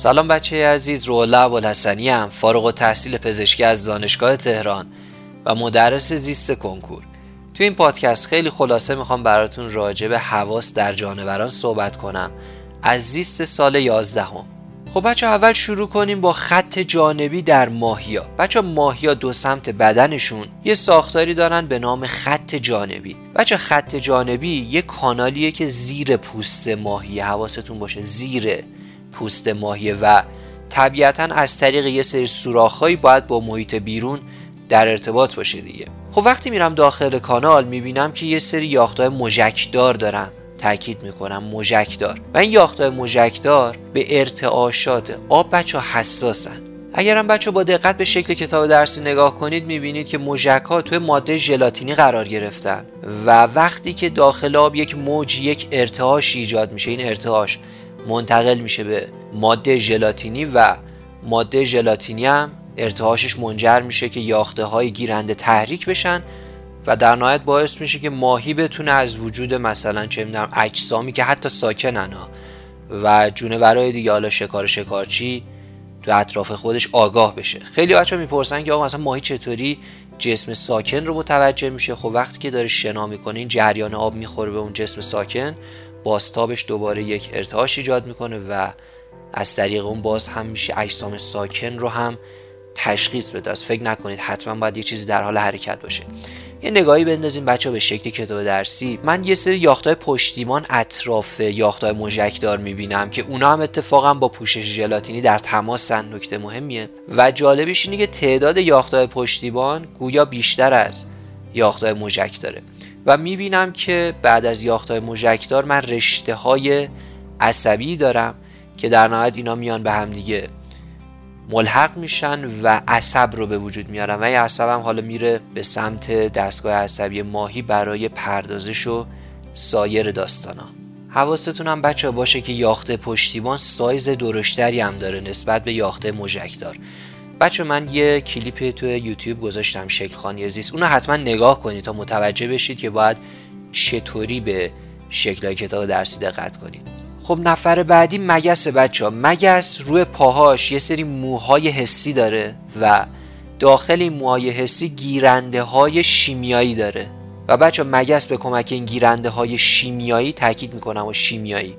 سلام بچه عزیز رولا ابوالحسنی هم فارغ و تحصیل پزشکی از دانشگاه تهران و مدرس زیست کنکور. تو این پادکست خیلی خلاصه می‌خوام براتون راجع به حواس در جانوران صحبت کنم. از زیست سال 11 هم. خب بچه اول شروع کنیم با خط جانبی در ماهیا. بچه ماهیا دو سمت بدنشون یه ساختاری دارن به نام خط جانبی. بچه خط جانبی یه کانالیه که زیر پوست ماهی. حواستون باشه زیر پوست ماهیه و طبیعتا از طریق یه سری سوراخهایی باید با محیط بیرون در ارتباط باشه دیگه. خب وقتی میرم داخل کانال می‌بینم که یه سری یاختای مژکدار دارن. تاکید می‌کنم مژکدار. و این یاختای مژکدار به ارتعاشات آب بچه حساسن. اگرم بچه با دقت به شکل کتاب درسی نگاه کنید می‌بینید که موژک ها توی ماده ژلاتینی قرار گرفتن. و وقتی که داخل آب یک موج یک ارتعاش ایجاد میشه. این ارتعاش منتقل میشه به ماده ژلاتینی و ماده ژلاتینی هم ارتعاشش منجر میشه که یاخته های گیرنده تحریک بشن و در نهایت باعث میشه که ماهی بتونه از وجود مثلا چه می‌دونم اجسامی که حتی ساکنن ها و جونورای دیگه حالا شکار شکارچی تو اطراف خودش آگاه بشه. خیلی بچه می‌پرسن که آقا مثلا ماهی چطوری جسم ساکن رو متوجه میشه؟ خب وقتی که داره شنا می‌کنه این جریان آب می‌خوره به اون جسم ساکن. باستابش دوباره یک ارتعاش ایجاد می‌کنه و از طریق اون باز هم میشه اجسام ساکن رو هم تشخیص بده. از فکر نکنید حتما باید یه چیزی در حال حرکت باشه. یه نگاهی بندازیم بچه به شکل کتاب درسی. من یه سری یاختای پشتیمان اطراف یاختای مژکدار می‌بینم که اونا هم اتفاقا با پوشش ژلاتینی در تماسن. نکته مهمیه. و جالبش اینه که تعداد یاختای پشتیبان گویا بیشتر از یاختای مژک داره. و می‌بینم که بعد از یاختای مژکدار من رشته های عصبی دارم که در نهایت اینا میان به هم دیگه ملحق میشن و عصب رو به وجود میارن. و این عصب هم حالا میره به سمت دستگاه عصبی ماهی برای پردازش و سایر داستانا. حواستون هم بچه باشه که یاخته پشتیبان سایز درشتری هم داره نسبت به یاخته مژکدار. بچه من یه کلیپ تو یوتیوب گذاشتم شکل خانی زیست. اونو حتما نگاه کنید تا متوجه بشید که باید چطوری به شکل کتاب درسی دقت کنید. خب نفر بعدی مگس بچه ها مگس روی پاهاش یه سری موهای حسی داره و داخل این موهای حسی گیرنده های شیمیایی داره. و بچه مگس به کمک این گیرنده های شیمیایی تاکید می‌کنم و شیمیایی.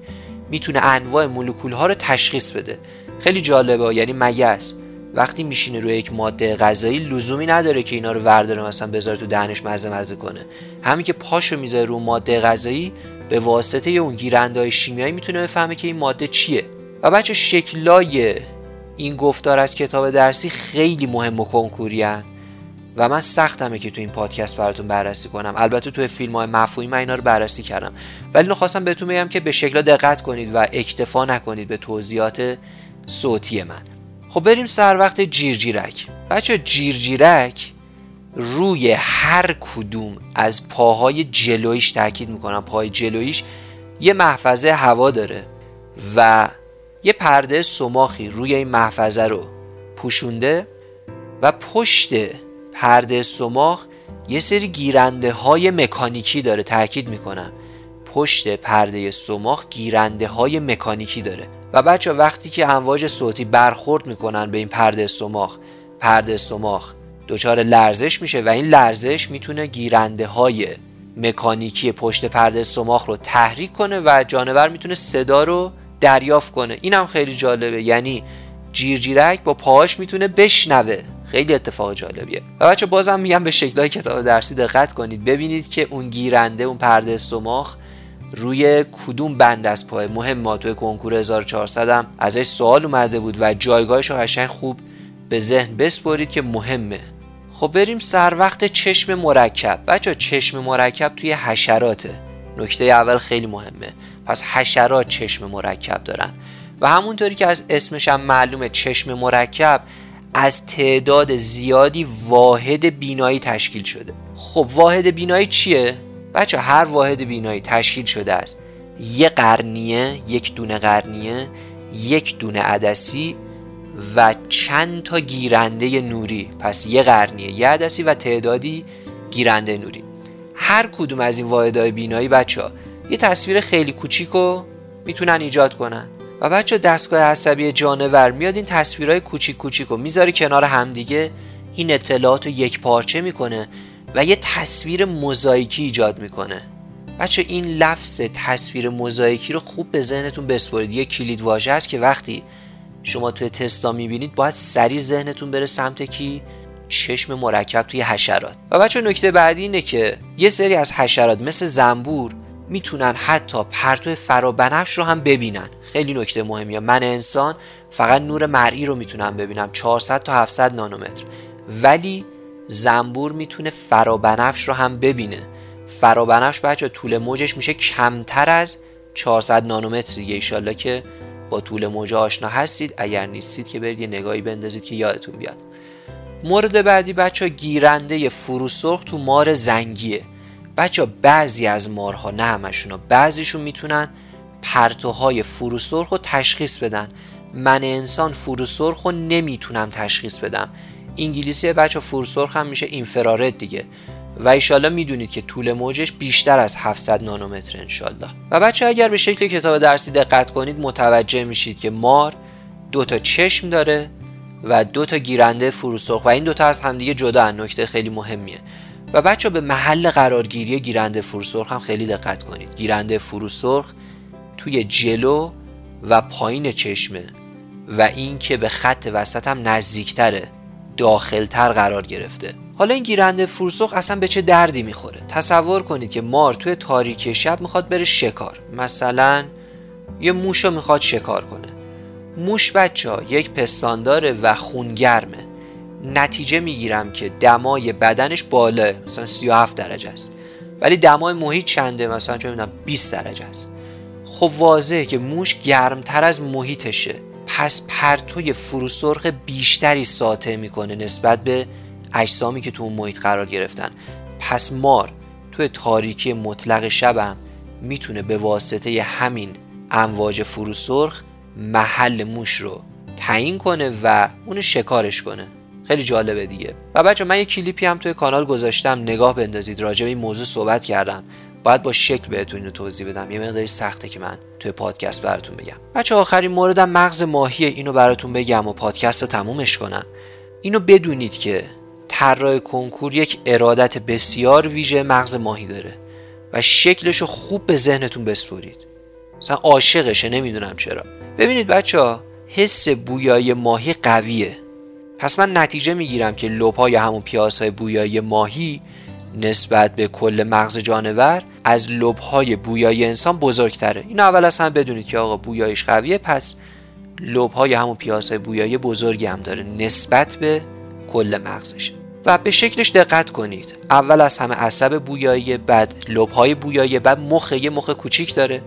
می‌تونه انواع مولکول ها رو تشخیص بده. خیلی جالبه یعنی مگس. وقتی میشینه روی یک ماده غذایی لزومی نداره که اینا رو ورداره مثلا بذاره تو دهنش مزه مزه کنه. همین که پاشو می‌ذاره رو ماده غذایی به واسطه اون گیرنده شیمیایی می‌تونه بفهمه که این ماده چیه. و بچه شکلای این گفتار از کتاب درسی خیلی مهم و کنکوری و من سختمه که تو این پادکست براتون بررسی کنم. البته تو فیلم های مفهومی من اینا رو بررسی کردم. ولی اینو خواستم بهتون بگم که به شکلا دقت کنید و اکتفا نکنید به توضیحات صوتی من. خب بریم سر وقت جیرجیرک. بچه جیرجیرک روی هر کدوم از پاهای جلویش تاکید می‌کنم. پای جلویش یه محفظه هوا داره و یه پرده سماخی روی این محفظه رو پوشونده و پشت پرده سماخ یه سری گیرنده های مکانیکی داره تاکید می‌کنم. پشت پرده سماخ گیرنده های مکانیکی داره. و بچه وقتی که امواج صوتی برخورد می‌کنن به این پرده سماخ پرده سماخ دچار لرزش میشه و این لرزش می‌تونه گیرنده های مکانیکی پشت پرده سماخ رو تحریک کنه و جانور می‌تونه صدا رو دریافت کنه. اینم خیلی جالبه. یعنی جیرجیرک با پاهاش می‌تونه بشنوه. خیلی اتفاق جالبیه. و بچه بازم میگم به شکلهای کتاب درسی دقت کنید. ببینید که اون گیرنده اون پرده سماخ روی کدوم بند از پای؟ مهم ما توی کنکور 1400 هم ازش سوال اومده بود و جایگاهش رو قشنگ خوب به ذهن بسپرید که مهمه. خب بریم سر وقت چشم مرکب. بچه چشم مرکب توی حشراته. نکته اول خیلی مهمه. پس حشرات چشم مرکب دارن. و همونطوری که از اسمش هم معلومه چشم مرکب از تعداد زیادی واحد بینایی تشکیل شده. خب واحد بینایی چیه؟ بچه هر واحد بینایی تشکیل شده است. یه قرنیه یک دونه قرنیه یک دونه عدسی و چند تا گیرنده نوری. پس یه قرنیه یه عدسی و تعدادی گیرنده نوری. هر کدوم از این واحدهای بینایی بچه ها یه تصویر خیلی کوچیک رو می‌تونن ایجاد کنن. و بچه دستگاه عصبی جانور میاد این تصویرهای کوچیک کوچیک رو می‌ذاره کنار همدیگه. این اطلاعات رو یک پارچه می‌کنه. و یه تصویر موزاییکی ایجاد می‌کنه. بچه این لفظ تصویر موزاییکی رو خوب به ذهنتون بسپرید. یه کلید واژه است که وقتی شما توی تستا می‌بینید باید سریع ذهنتون بره سمت کی؟ چشم مرکب توی حشرات. و بچه نکته بعدی اینه که یه سری از حشرات مثل زنبور می‌تونن حتی پرتو فرابنفش رو هم ببینن. خیلی نکته مهمیه. من انسان فقط نور مرئی رو می‌تونم ببینم. 400 تا 700 نانومتر. ولی زنبور می‌تونه فرابنفش رو هم ببینه. فرابنفش بچه طول موجش میشه کمتر از 400 نانومتر دیگه. ایشالله که با طول موج آشنا هستید. اگر نیستید که برید یه نگاهی بندازید که یادتون بیاد. مورد بعدی بچه گیرنده فروسرخ تو مار زنگیه. بچه بعضی از مارها نه همشون بعضیشون می‌تونن پرتوهای فروسرخ رو تشخیص بدن. من انسان فروسرخ رو نمی‌تونم تشخیص بدم. انگلیسی بچه فروسرخ هم میشه اینفرارد دیگه. و ایشالله می‌دونید که طول موجش بیشتر از 700 نانومتر انشالله و بچه اگر به شکل کتاب درسی دقت کنید متوجه میشید که مار دو تا چشم داره و دو تا گیرنده فروسرخ و این دوتا از همدیگه جدا نکته خیلی مهمیه. و بچه به محل قرارگیری گیرنده فروسرخ هم خیلی دقت کنید. گیرنده فروسرخ توی جلو و پایین چشمه و این که به خط وسط هم نزدیکتره. داخلتر قرار گرفته. حالا این گیرنده فروسرخ اصلا به چه دردی می‌خوره؟ تصور کنید که مار توی تاریکی شب می‌خواد بره شکار. مثلا یه موش می‌خواد شکار کنه. موش بچه ها یک پستان داره و خونگرمه. نتیجه می‌گیرم که دمای بدنش بالاه مثلا 37 درجه است. ولی دمای محیط چنده مثلا چه 20 درجه است. خب واضحه که موش گرمتر از محیطشه. پس پرتوی فروسرخ بیشتری ساطع می‌کنه نسبت به اجسامی که تو اون محیط قرار گرفتن. پس مار توی تاریکی مطلق شبم می‌تونه به واسطه همین امواج فروسرخ محل موش رو تعیین کنه و اون شکارش کنه. خیلی جالبه دیگه. و بچه من یه کلیپی هم توی کانال گذاشتم. نگاه بندازید. راجع به این موضوع صحبت کردم. باید با شکل بهتون اینو توضیح بدم. یه مقداری سخته که من توی پادکست براتون بگم. بچه آخرین موردم مغز ماهی اینو براتون بگم و پادکست رو تمومش کنم. اینو بدونید که طراح کنکور یک ارادت بسیار ویژه مغز ماهی داره و شکلش رو خوب به ذهنتون بسپرید. مثلا عاشقشه نمی‌دونم چرا. ببینید بچه ها حس بویایی ماهی قویه. پس من نتیجه می‌گیرم که لوپای همون پیاسهای بویایی ماهی نسبت به کل مغز جانور از لبهای بویایی انسان بزرگتره. این اول از هم بدونید که آقا بویایش قویه پس لبهای همون پیاسهای بویایی بزرگی هم داره نسبت به کل مغزش. و به شکلش دقت کنید. اول از همه عصب بویایی بعد لبهای بویایی بعد مخ یه مخ کوچیک داره.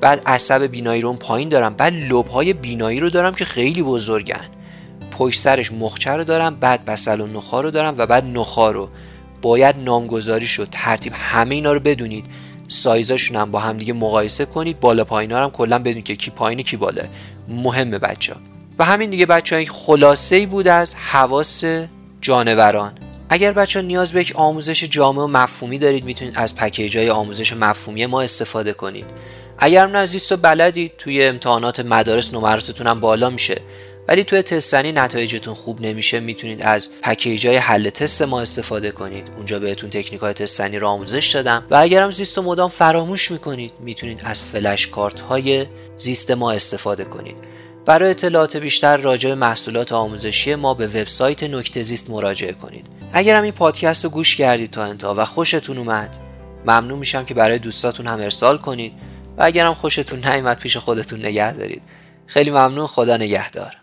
بعد عصب بینایی رو پایین دارم. بعد لبهای بینایی رو دارم که خیلی بزرگن. پشت سرش مخچه رو دارم بعد بسل و نخار رو دارم و بعد نخار رو. باید نامگذاریش رو ترتیب همه اینا رو بدونید. سایزاشون هم با هم دیگه مقایسه کنید. بالا پایینا هم کلا بدونید که کی پایین کی بالا. مهمه بچه و همین دیگه بچه های خلاصه ای بود از حواس جانوران. اگر بچه ها نیاز به یک آموزش جامع و مفهومی دارید می‌تونید از پکیج های آموزش مفهومی ما استفاده کنید. اگر نه زیست و بلدید توی امتحانات مدارس نمراتتون هم بالا میشه. ولی توی تستنی نتایجتون خوب نمیشه می‌تونید از پکیج های حل تست ما استفاده کنید. اونجا بهتون تکنیک های تستنی رو آموزش دادم. و اگر هم زیست و مدام فراموش می‌کنید می‌تونید از فلش کارت های زیست ما استفاده کنید. برای اطلاعات بیشتر راجع به محصولات آموزشی ما به وبسایت نکته زیست مراجعه کنید. اگر این پادکست رو گوش کردید تا انتها و خوشتون اومد ممنون میشم که برای دوستاتون هم ارسال کنید. و اگر هم خوشتون نیامد پیش خودتون نگه دارید. خیلی ممنون خدا نگهدار.